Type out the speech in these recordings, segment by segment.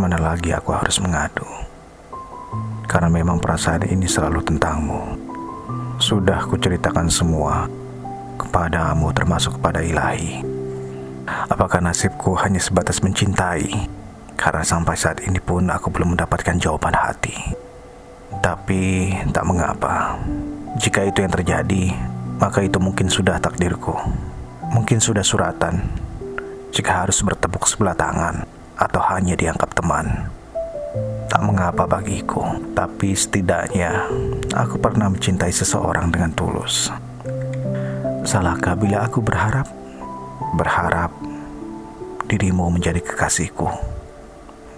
ke mana lagi aku harus mengadu? Karena memang perasaan ini selalu tentangmu. Sudah kuceritakan semua kepadamu termasuk kepada ilahi. Apakah nasibku hanya sebatas mencintai? Karena sampai saat ini pun aku belum mendapatkan jawaban hati. Tapi tak mengapa. Jika itu yang terjadi, maka itu mungkin sudah takdirku. Mungkin sudah suratan. Jika harus bertepuk sebelah tangan atau hanya dianggap teman. Tak mengapa bagiku, tapi setidaknya aku pernah mencintai seseorang dengan tulus. Salahkah bila aku berharap, berharap dirimu menjadi kekasihku?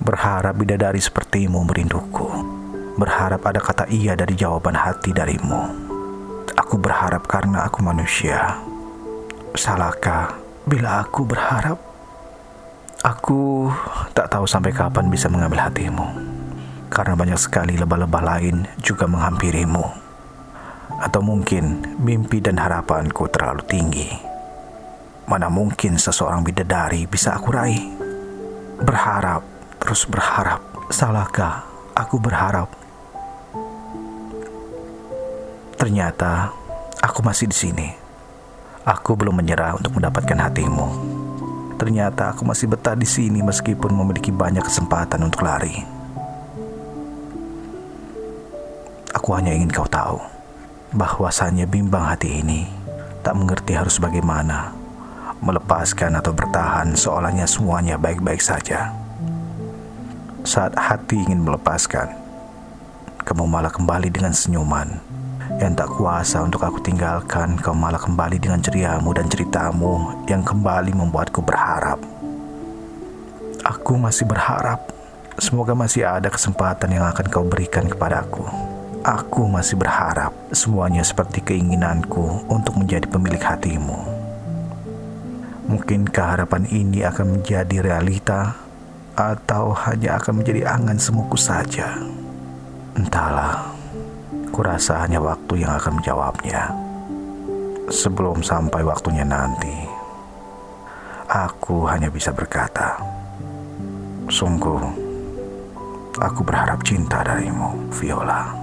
Berharap bidadari sepertimu merinduku. Berharap ada kata iya dari jawaban hati darimu. Aku berharap karena aku manusia. Salahkah bila aku berharap? Aku tak tahu sampai kapan bisa mengambil hatimu. Karena banyak sekali lebah-lebah lain juga menghampirimu. Atau mungkin mimpi dan harapanku terlalu tinggi. Mana mungkin seseorang bidadari bisa aku raih? Berharap, terus berharap. Salahkah aku berharap? Ternyata aku masih di sini. Aku belum menyerah untuk mendapatkan hatimu. Ternyata aku masih betah di sini meskipun memiliki banyak kesempatan untuk lari. Aku hanya ingin kau tahu bahwasannya bimbang hati ini tak mengerti harus bagaimana melepaskan atau bertahan seolahnya semuanya baik-baik saja. Saat hati ingin melepaskan, kamu malah kembali dengan senyuman yang tak kuasa untuk aku tinggalkan, kau malah kembali dengan ceriamu dan ceritamu yang kembali membuatku berharap. Aku masih berharap, semoga masih ada kesempatan yang akan kau berikan kepadaku. Aku masih berharap semuanya seperti keinginanku untuk menjadi pemilik hatimu. Mungkin keharapan ini akan menjadi realita atau hanya akan menjadi angan semuku saja. Entahlah. Kurasa hanya waktu yang akan menjawabnya. Sebelum sampai waktunya nanti, aku hanya bisa berkata, "Sungguh, aku berharap cinta darimu, Viola."